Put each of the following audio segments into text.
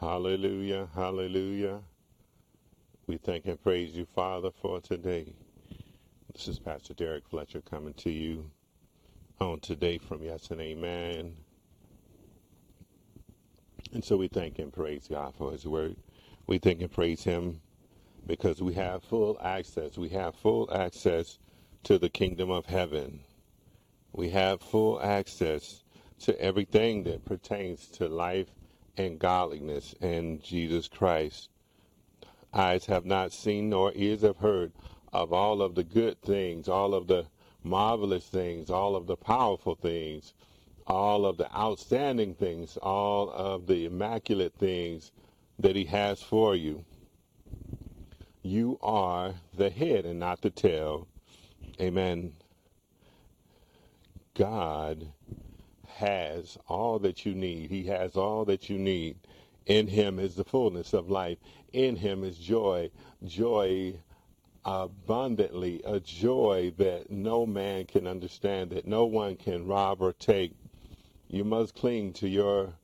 Hallelujah, hallelujah. We thank and praise you, Father, for today. This is Pastor Derrick Fletcher coming to you on today from Yes and Amen. And so we thank and praise God for his word. We thank and praise him because we have full access. We have full access to the kingdom of heaven. We have full access to everything that pertains to life and godliness in Jesus Christ. Eyes have not seen nor ears have heard of all of the good things, all of the marvelous things, all of the powerful things, all of the outstanding things, all of the immaculate things that He has for you. You are the head and not the tail. Amen. God has all that you need. He has all that you need. In him is the fullness of life. In him is joy. Joy abundantly, a joy that no man can understand, that no one can rob or take. You must cling to your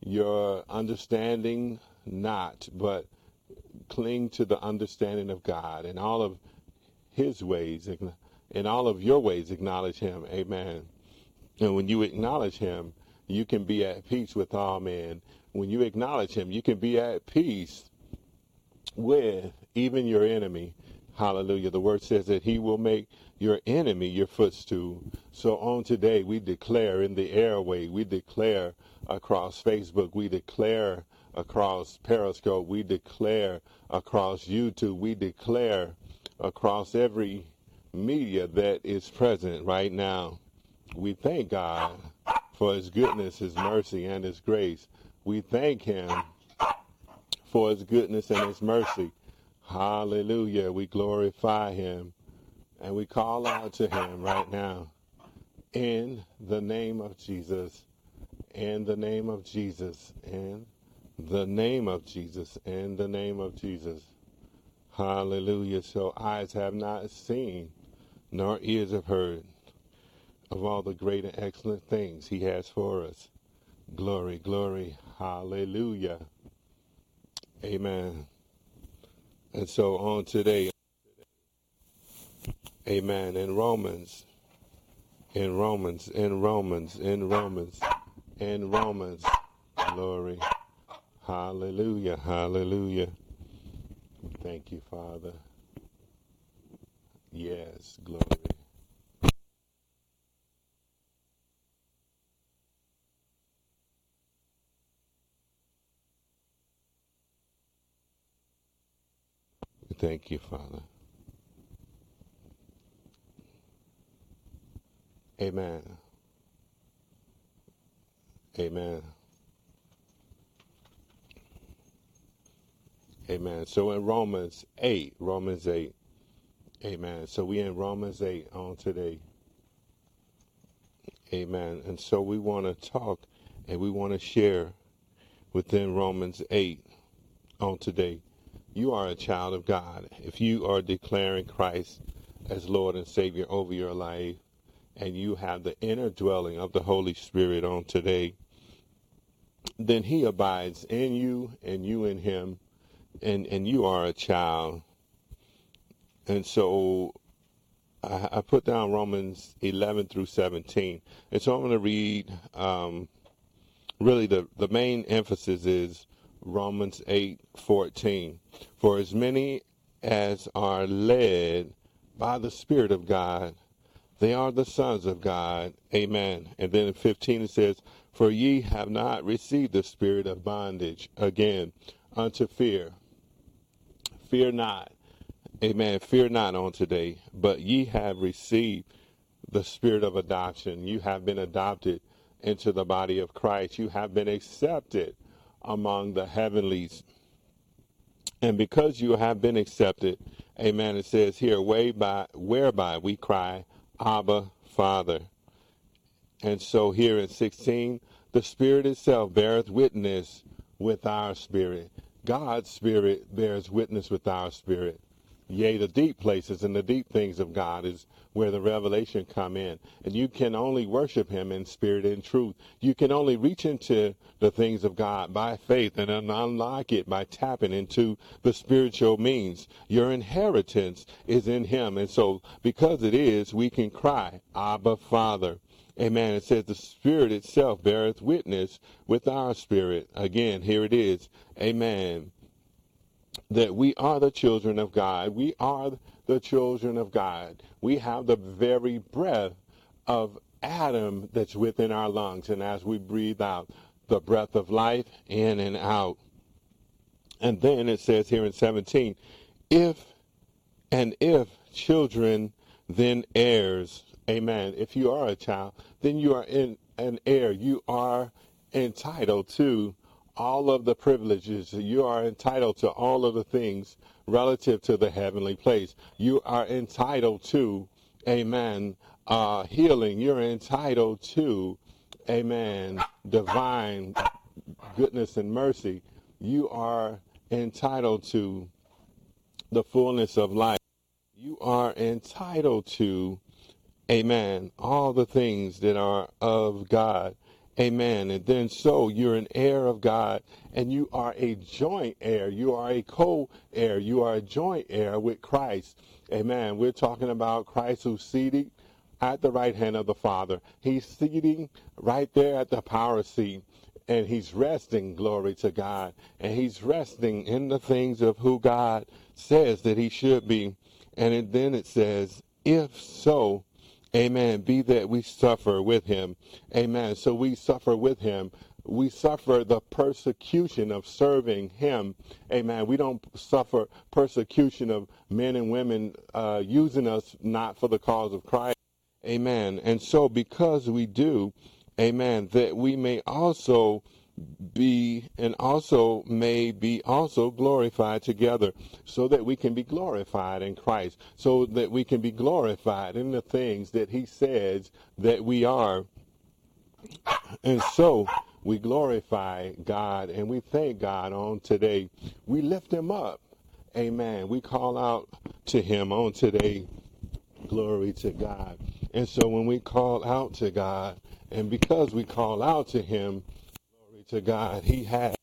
your understanding not, but cling to the understanding of God and all of his ways, in all of your ways acknowledge him. Amen. And when you acknowledge him, you can be at peace with all men. When you acknowledge him, you can be at peace with even your enemy. Hallelujah. The word says that he will make your enemy your footstool. So on today, we declare in the airway, we declare across Facebook, we declare across Periscope, we declare across YouTube, we declare across every media that is present right now we thank God for his goodness, his mercy, and his grace. We thank him for his goodness and his mercy. Hallelujah. We glorify him and we call out to him right now in the name of Jesus, in the name of Jesus, in the name of Jesus, in the name of Jesus. Hallelujah. So eyes have not seen, nor ears have heard of all the great and excellent things he has for us. Glory, glory, hallelujah. Amen. And so on today, amen, in Romans, in Romans, in Romans, in Romans, in Romans, glory, hallelujah, hallelujah. Thank you, Father. Yes, glory. Thank you, Father. Amen. Amen. Amen. So in Romans 8, Romans 8, amen. So we in Romans 8 on today. Amen. And so we want to talk and we want to share within Romans 8 on today you are a child of God. If you are declaring Christ as Lord and Savior over your life, and you have the inner dwelling of the Holy Spirit on today, then He abides in you and you in Him, and, and you are a child. And so I, I put down Romans 11 through 17. And so I'm going to read, um, really, the, the main emphasis is Romans 8:14. For as many as are led by the Spirit of God, they are the sons of God. Amen. And then in 15 it says, For ye have not received the spirit of bondage again unto fear. Fear not. Amen. Fear not on today, but ye have received the spirit of adoption. You have been adopted into the body of Christ. You have been accepted among the heavenlies. And because you have been accepted, amen, it says here, whereby, whereby we cry, Abba, Father. And so here in 16, the Spirit itself beareth witness with our spirit. God's Spirit bears witness with our spirit. Yea, the deep places and the deep things of God is where the revelation come in. And you can only worship him in spirit and truth. You can only reach into the things of God by faith and unlock it by tapping into the spiritual means. Your inheritance is in him. And so because it is, we can cry, Abba Father. Amen. It says the Spirit itself beareth witness with our spirit. Again, here it is. Amen that we are the children of God. We are the children of God. We have the very breath of Adam that's within our lungs. And as we breathe out, the breath of life in and out. And then it says here in 17, if and if children, then heirs. Amen. If you are a child, then you are in an heir. You are entitled to all of the privileges. You are entitled to all of the things relative to the heavenly place. You are entitled to, amen, uh, healing. You're entitled to, amen, divine goodness and mercy. You are entitled to the fullness of life. You are entitled to, amen, all the things that are of God. Amen. And then so you're an heir of God and you are a joint heir. You are a co-heir. You are a joint heir with Christ. Amen. We're talking about Christ who's seated at the right hand of the Father. He's seating right there at the power seat and he's resting, glory to God. And he's resting in the things of who God says that he should be. And then it says, if so, Amen. Be that we suffer with him. Amen. So we suffer with him. We suffer the persecution of serving him. Amen. We don't suffer persecution of men and women uh, using us not for the cause of Christ. Amen. And so because we do, amen, that we may also be and also may be also glorified together so that we can be glorified in Christ so that we can be glorified in the things that he says that we are. And so we glorify God and we thank God on today. We lift him up. Amen. We call out to him on today. Glory to God. And so when we call out to God and because we call out to him to God. He has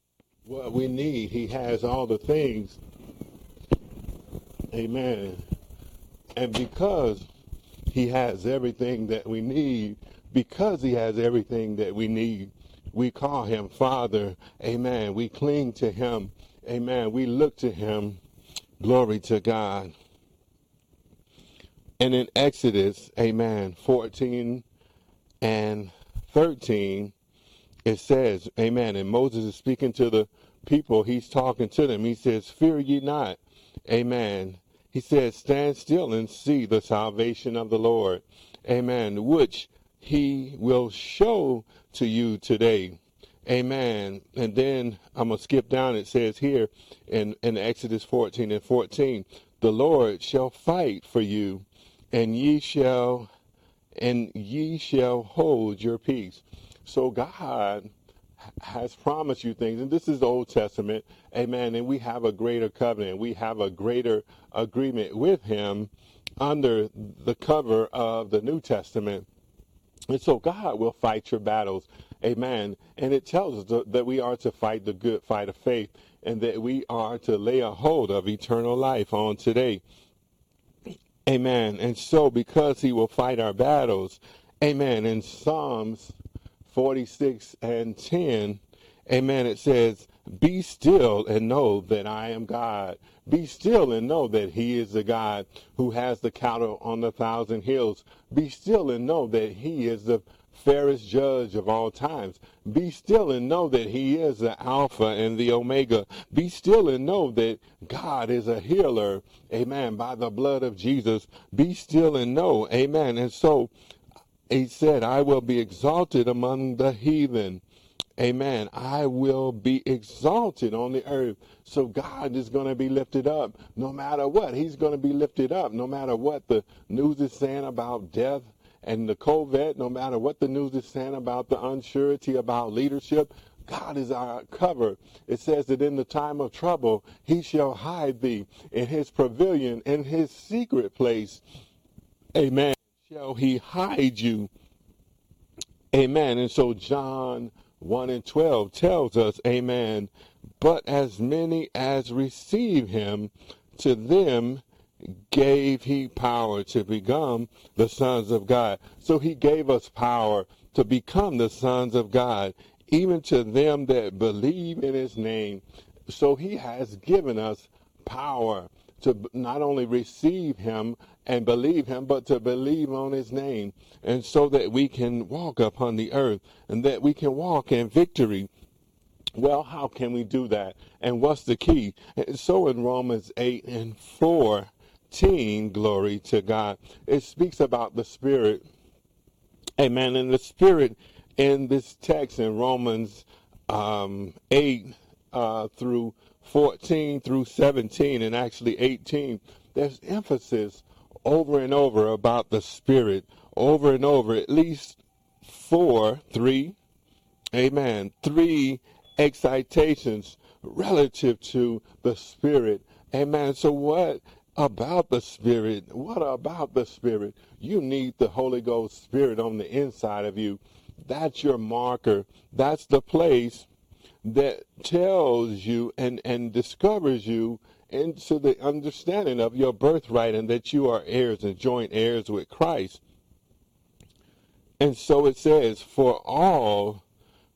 what we need. He has all the things. Amen. And because he has everything that we need, because he has everything that we need, we call him Father. Amen. We cling to him. Amen. We look to him. Glory to God. And in Exodus, amen, 14 and 13, it says, Amen. And Moses is speaking to the people. He's talking to them. He says, Fear ye not. Amen. He says, Stand still and see the salvation of the Lord. Amen. Which he will show to you today. Amen. And then I'm going to skip down. It says here in, in Exodus 14 and 14, the Lord shall fight for you and ye shall, and ye shall hold your peace. So God has promised you things, and this is the Old Testament, amen. And we have a greater covenant, we have a greater agreement with Him under the cover of the New Testament. And so God will fight your battles, amen. And it tells us that we are to fight the good fight of faith and that we are to lay a hold of eternal life on today. Amen. And so because he will fight our battles, amen, in Psalms 46 and 10, amen, it says, Be still and know that I am God. Be still and know that He is the God who has the cattle on the thousand hills. Be still and know that He is the fairest judge of all times. Be still and know that He is the Alpha and the Omega. Be still and know that God is a healer, amen, by the blood of Jesus. Be still and know, amen. And so he said, I will be exalted among the heathen. Amen. I will be exalted on the earth. So God is going to be lifted up no matter what. He's going to be lifted up no matter what the news is saying about death and the COVID, no matter what the news is saying about the unsurety about leadership. God is our cover. It says that in the time of trouble, he shall hide thee in his pavilion, in his secret place. Amen. Shall he hide you? Amen. And so John 1 and 12 tells us, Amen. But as many as receive him, to them gave he power to become the sons of God. So he gave us power to become the sons of God, even to them that believe in his name. So he has given us power to not only receive him and believe him, but to believe on his name. And so that we can walk upon the earth and that we can walk in victory. Well, how can we do that? And what's the key? So in Romans 8 and 14, glory to God, it speaks about the Spirit. Amen. And the Spirit in this text in Romans um, 8 uh, through 14 through 17 and actually 18, there's emphasis over and over about the Spirit, over and over, at least four, three, amen, three excitations relative to the Spirit. Amen. So, what about the Spirit? What about the Spirit? You need the Holy Ghost Spirit on the inside of you. That's your marker. That's the place that tells you and, and discovers you into the understanding of your birthright and that you are heirs and joint heirs with Christ. And so it says, for all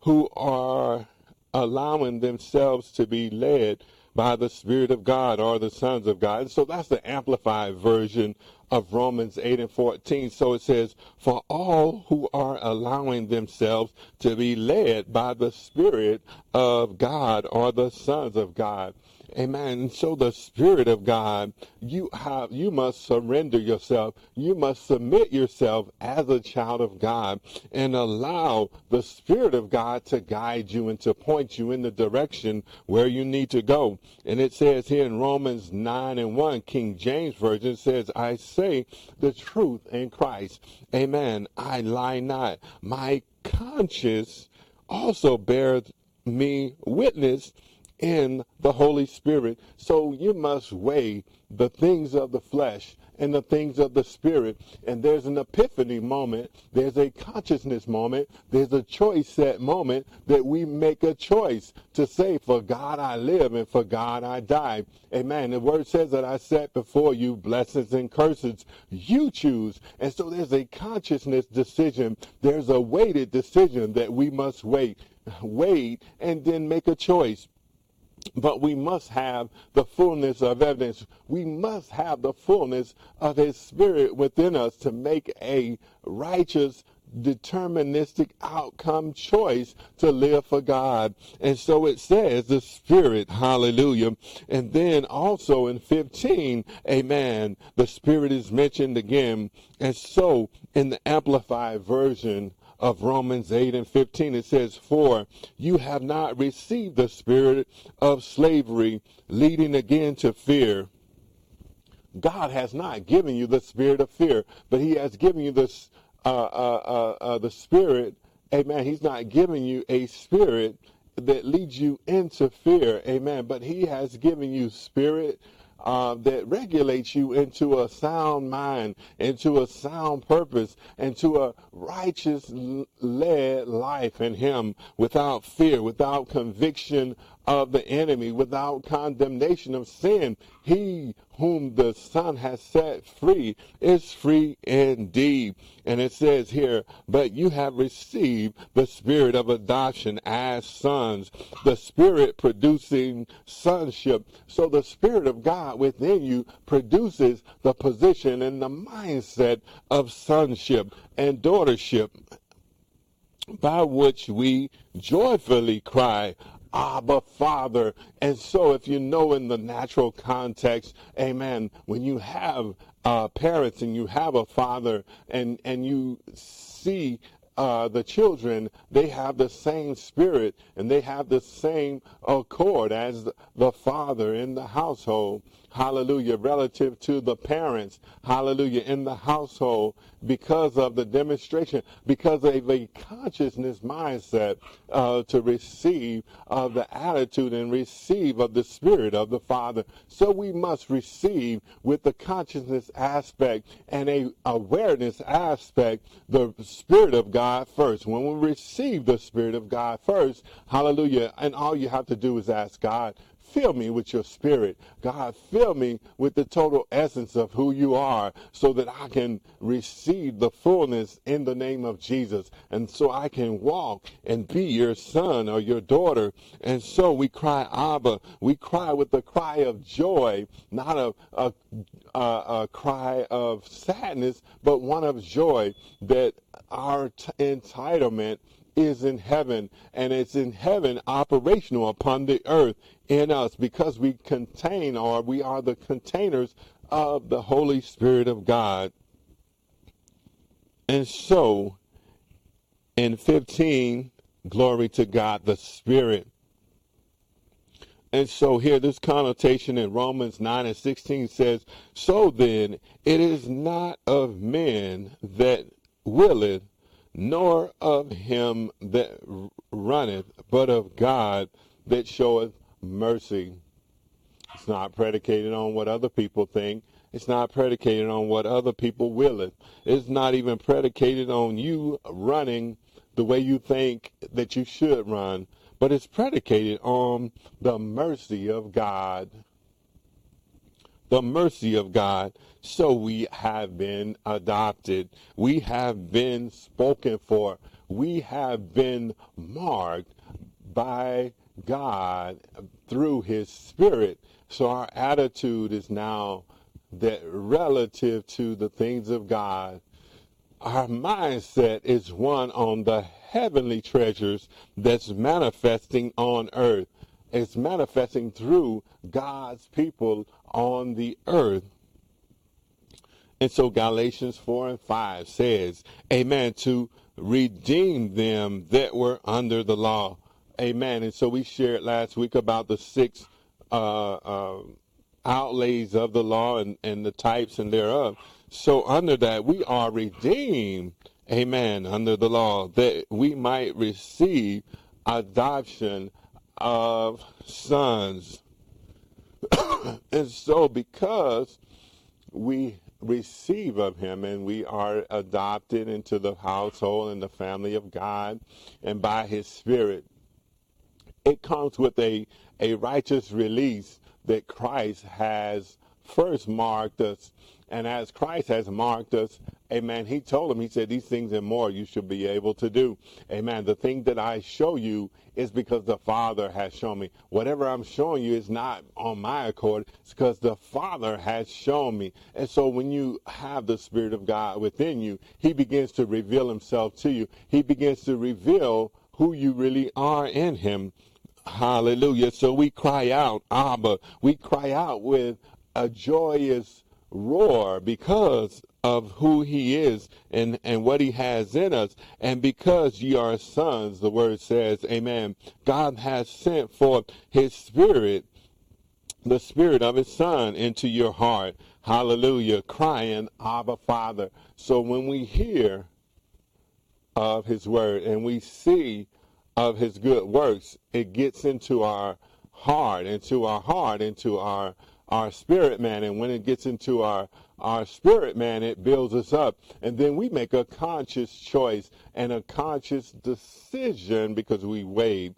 who are allowing themselves to be led by the Spirit of God are the sons of God. And so that's the amplified version of Romans 8 and 14. So it says, For all who are allowing themselves to be led by the Spirit of God are the sons of God. Amen. So the Spirit of God, you have, you must surrender yourself. You must submit yourself as a child of God and allow the Spirit of God to guide you and to point you in the direction where you need to go. And it says here in Romans 9 and 1, King James Version says, I say the truth in Christ. Amen. I lie not. My conscience also bears me witness in the Holy Spirit. So you must weigh the things of the flesh and the things of the spirit. And there's an epiphany moment. There's a consciousness moment. There's a choice set moment that we make a choice to say, for God I live and for God I die. Amen. The word says that I set before you blessings and curses. You choose. And so there's a consciousness decision. There's a weighted decision that we must wait, wait, and then make a choice. But we must have the fullness of evidence. We must have the fullness of His Spirit within us to make a righteous, deterministic outcome choice to live for God. And so it says the Spirit, hallelujah. And then also in 15, amen, the Spirit is mentioned again. And so in the Amplified Version, of Romans 8 and 15. It says, For you have not received the spirit of slavery, leading again to fear. God has not given you the spirit of fear, but He has given you this, uh, uh, uh, uh the spirit. Amen. He's not giving you a spirit that leads you into fear. Amen. But He has given you spirit uh, that regulates you into a sound mind, into a sound purpose, into a righteous led life in Him without fear, without conviction of the enemy, without condemnation of sin. He whom the Son has set free is free indeed. And it says here, but you have received the spirit of adoption as sons, the spirit producing sonship. So the spirit of God within you produces the position and the mindset of sonship and daughtership by which we joyfully cry, Abba, Father. And so, if you know in the natural context, amen, when you have uh, parents and you have a father and, and you see uh, the children, they have the same spirit and they have the same accord as the father in the household. Hallelujah. Relative to the parents. Hallelujah. In the household because of the demonstration, because of a consciousness mindset uh, to receive of the attitude and receive of the spirit of the Father. So we must receive with the consciousness aspect and a awareness aspect the spirit of God first. When we receive the spirit of God first, hallelujah, and all you have to do is ask God, Fill me with your spirit. God, fill me with the total essence of who you are so that I can receive the fullness in the name of Jesus. And so I can walk and be your son or your daughter. And so we cry, Abba. We cry with the cry of joy, not a, a, a, a cry of sadness, but one of joy that our t- entitlement is in heaven, and it's in heaven operational upon the earth in us because we contain or we are the containers of the Holy Spirit of God. And so, in 15, glory to God, the Spirit. And so here, this connotation in Romans 9 and 16 says, So then, it is not of men that willeth, nor of him that runneth, but of God that showeth mercy. It's not predicated on what other people think. It's not predicated on what other people will. it. It's not even predicated on you running the way you think that you should run, but it's predicated on the mercy of God. The mercy of God so we have been adopted. We have been spoken for. We have been marked by God through his spirit. So our attitude is now that relative to the things of God, our mindset is one on the heavenly treasures that's manifesting on earth. It's manifesting through God's people on the earth. And so Galatians 4 and 5 says, Amen, to redeem them that were under the law. Amen. And so we shared last week about the six uh, uh, outlays of the law and, and the types and thereof. So under that, we are redeemed, amen, under the law, that we might receive adoption of sons. and so because we receive of him and we are adopted into the household and the family of God and by his spirit it comes with a a righteous release that Christ has first marked us and as Christ has marked us, amen, he told him, he said, these things and more you should be able to do. Amen. The thing that I show you is because the Father has shown me. Whatever I'm showing you is not on my accord. It's because the Father has shown me. And so when you have the Spirit of God within you, he begins to reveal himself to you. He begins to reveal who you really are in him. Hallelujah. So we cry out, Abba. We cry out with a joyous roar because of who he is and, and what he has in us. And because ye are sons, the word says, Amen. God has sent forth his spirit, the spirit of his son into your heart. Hallelujah. Crying, Abba Father. So when we hear of his word and we see of his good works, it gets into our heart, into our heart, into our our spirit man. And when it gets into our, our spirit man, it builds us up. And then we make a conscious choice and a conscious decision because we weigh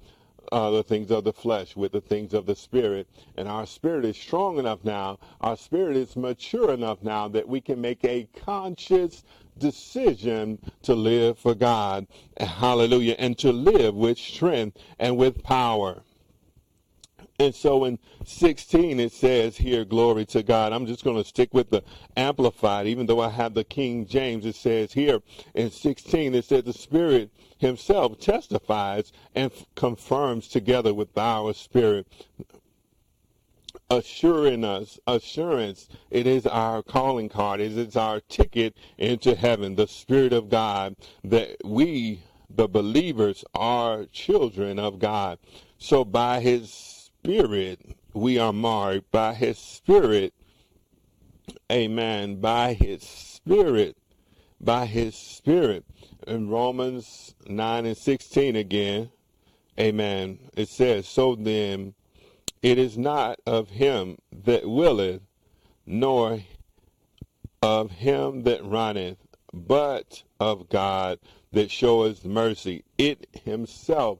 uh, the things of the flesh with the things of the spirit. And our spirit is strong enough now, our spirit is mature enough now that we can make a conscious decision to live for God. Hallelujah. And to live with strength and with power. And so in 16 it says here, glory to God. I'm just going to stick with the Amplified, even though I have the King James. It says here in 16, it says the Spirit himself testifies and f- confirms together with our spirit assuring us, assurance. It is our calling card. It is our ticket into heaven. The Spirit of God that we, the believers, are children of God. So by His Spirit, we are marked. By His Spirit, amen. By His Spirit, by His Spirit. In Romans 9 and 16 again, amen, it says, So then, it is not of him that willeth, nor of him that runneth, but of God that showeth mercy. It himself.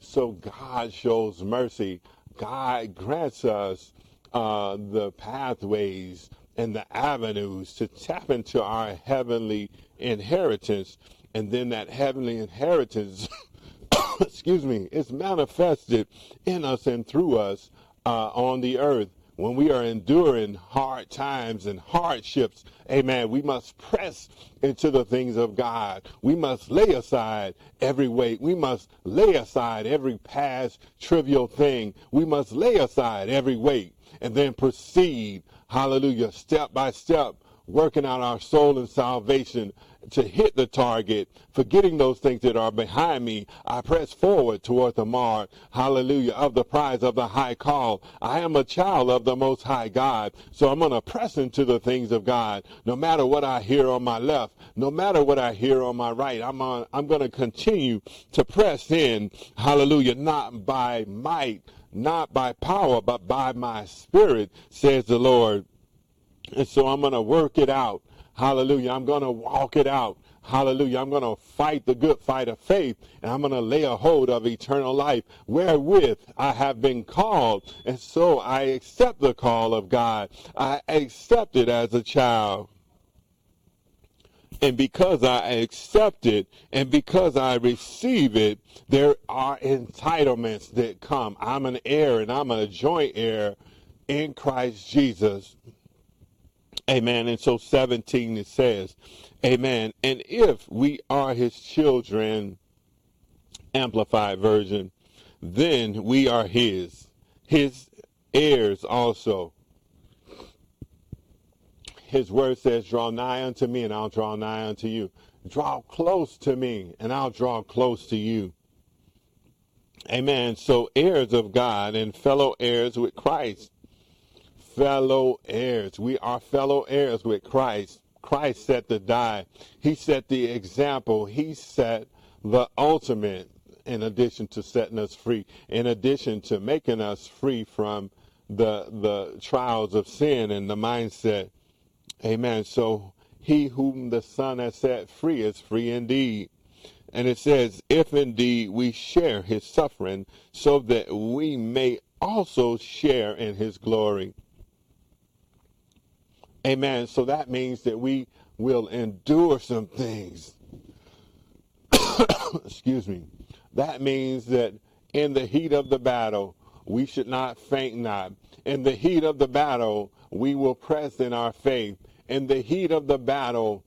So God shows mercy. God grants us uh, the pathways and the avenues to tap into our heavenly inheritance. And then that heavenly inheritance excuse me, is manifested in us and through us uh, on the earth. When we are enduring hard times and hardships, amen, we must press into the things of God. We must lay aside every weight. We must lay aside every past trivial thing. We must lay aside every weight and then proceed, hallelujah, step by step, working out our soul and salvation to hit the target, forgetting those things that are behind me, I press forward toward the mark, hallelujah, of the prize of the high call. I am a child of the most high God, so I'm going to press into the things of God. No matter what I hear on my left, no matter what I hear on my right, I'm on, I'm going to continue to press in, hallelujah, not by might, not by power, but by my spirit, says the Lord. And so I'm going to work it out. Hallelujah. I'm going to walk it out. Hallelujah. I'm going to fight the good fight of faith and I'm going to lay a hold of eternal life wherewith I have been called. And so I accept the call of God. I accept it as a child. And because I accept it and because I receive it, there are entitlements that come. I'm an heir and I'm a joint heir in Christ Jesus. Amen. And so 17 it says, Amen. And if we are his children, amplified version, then we are his, his heirs also. His word says, Draw nigh unto me, and I'll draw nigh unto you. Draw close to me, and I'll draw close to you. Amen. So, heirs of God and fellow heirs with Christ fellow heirs. We are fellow heirs with Christ. Christ set the die. He set the example. He set the ultimate in addition to setting us free, in addition to making us free from the the trials of sin and the mindset. Amen. So he whom the Son has set free is free indeed. And it says, if indeed we share his suffering, so that we may also share in his glory. Amen. So that means that we will endure some things. Excuse me. That means that in the heat of the battle, we should not faint not. In the heat of the battle, we will press in our faith. In the heat of the battle,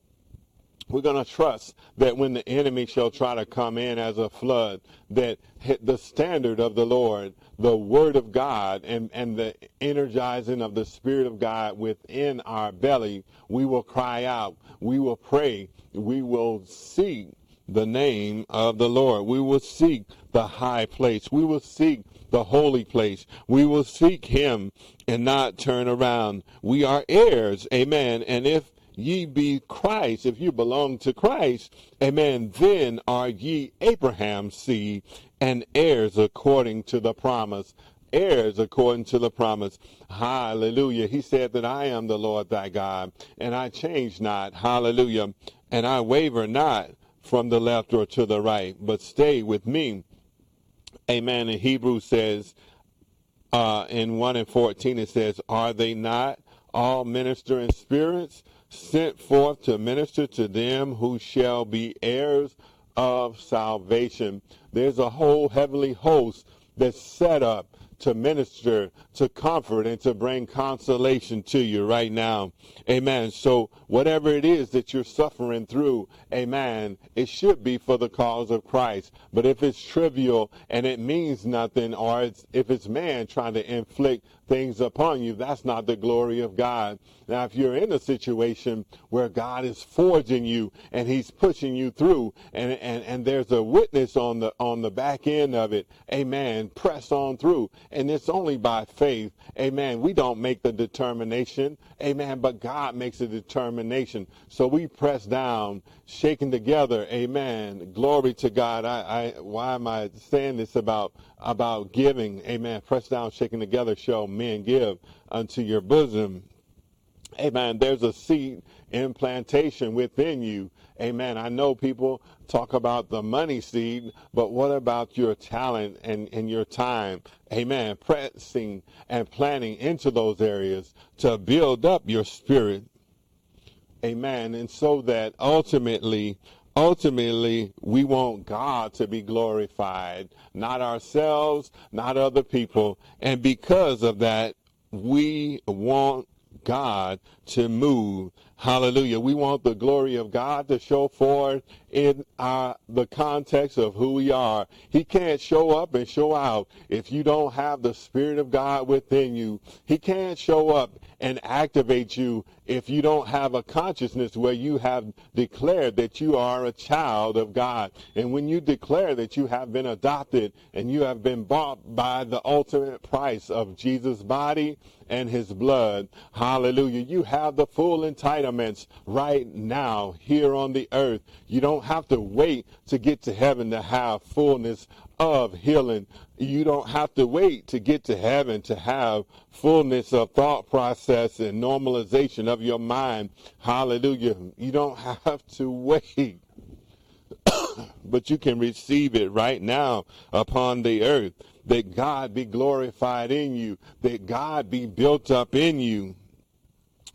we're going to trust that when the enemy shall try to come in as a flood, that the standard of the Lord, the word of God, and, and the energizing of the Spirit of God within our belly, we will cry out, we will pray, we will seek the name of the Lord. We will seek the high place. We will seek the holy place. We will seek him and not turn around. We are heirs. Amen. And if ye be Christ, if you belong to Christ, amen, then are ye Abraham's seed and heirs according to the promise. Heirs according to the promise. Hallelujah. He said that I am the Lord thy God, and I change not. Hallelujah. And I waver not from the left or to the right, but stay with me. Amen. In Hebrew says, uh, in 1 and 14, it says, Are they not all ministering spirits? Sent forth to minister to them who shall be heirs of salvation. There's a whole heavenly host that's set up to minister, to comfort, and to bring consolation to you right now. Amen. So whatever it is that you're suffering through, amen, it should be for the cause of Christ. But if it's trivial and it means nothing, or it's, if it's man trying to inflict things upon you, that's not the glory of God. Now, if you're in a situation where God is forging you and He's pushing you through, and, and, and there's a witness on the on the back end of it, amen, press on through. And it's only by faith, amen. We don't make the determination, amen, but God makes the determination. So we press down, shaking together, amen. Glory to God. I, I why am I saying this about about giving, amen. Press down, shaking together, shall men give unto your bosom. Amen. There's a seed implantation within you. Amen. I know people talk about the money seed, but what about your talent and, and your time? Amen. Pressing and planning into those areas to build up your spirit. Amen. And so that ultimately, ultimately, we want God to be glorified, not ourselves, not other people. And because of that, we want God to move. Hallelujah. We want the glory of God to show forth in our, the context of who we are. He can't show up and show out if you don't have the Spirit of God within you. He can't show up and activate you if you don't have a consciousness where you have declared that you are a child of God. And when you declare that you have been adopted and you have been bought by the ultimate price of Jesus' body and his blood, hallelujah, you have the full entitlements right now here on the earth. You don't have to wait to get to heaven to have fullness of healing. You don't have to wait to get to heaven to have fullness of thought process and normalization of your mind. Hallelujah. You don't have to wait. but you can receive it right now upon the earth. That God be glorified in you. That God be built up in you.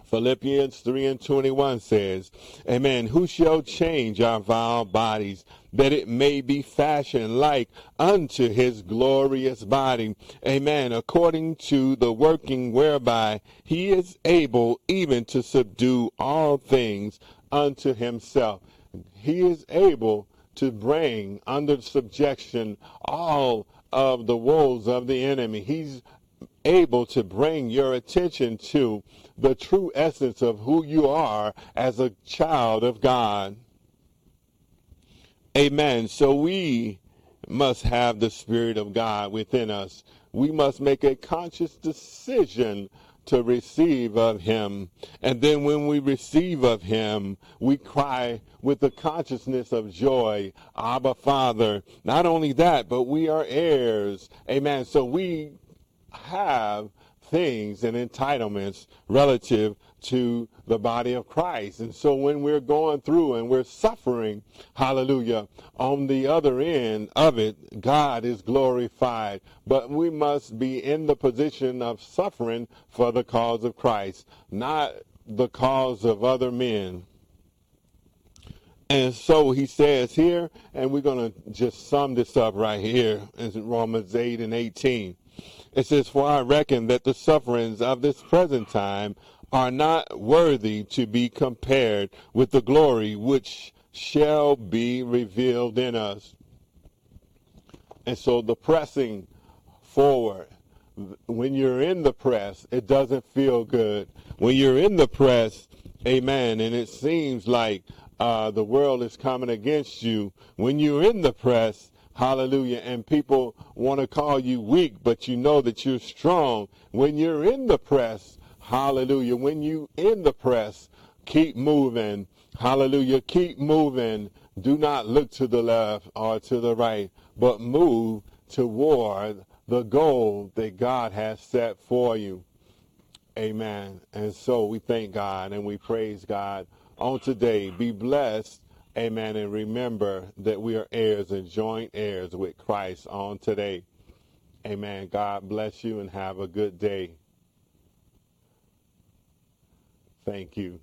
Philippians 3 and 21 says, Amen. Who shall change our vile bodies that it may be fashioned like unto his glorious body. Amen. According to the working whereby he is able even to subdue all things unto himself. He is able to bring under subjection all of the woes of the enemy. He's able to bring your attention to the true essence of who you are as a child of God. Amen. So we must have the Spirit of God within us. We must make a conscious decision to receive of him. And then when we receive of him, we cry with the consciousness of joy, Abba Father. Not only that, but we are heirs. Amen. So we have things and entitlements relative to the body of Christ. And so when we're going through and we're suffering, hallelujah, on the other end of it, God is glorified. But we must be in the position of suffering for the cause of Christ, not the cause of other men. And so he says here, and we're going to just sum this up right here in Romans 8 and 18. It says, For I reckon that the sufferings of this present time are not worthy to be compared with the glory which shall be revealed in us. And so the pressing forward, when you're in the press, it doesn't feel good. When you're in the press, amen, and it seems like uh, the world is coming against you, when you're in the press, hallelujah, and people want to call you weak, but you know that you're strong. When you're in the press, Hallelujah. When you in the press, keep moving. Hallelujah. Keep moving. Do not look to the left or to the right, but move toward the goal that God has set for you. Amen. And so we thank God and we praise God on today. Be blessed. Amen. And remember that we are heirs and joint heirs with Christ on today. Amen. God bless you and have a good day. Thank you.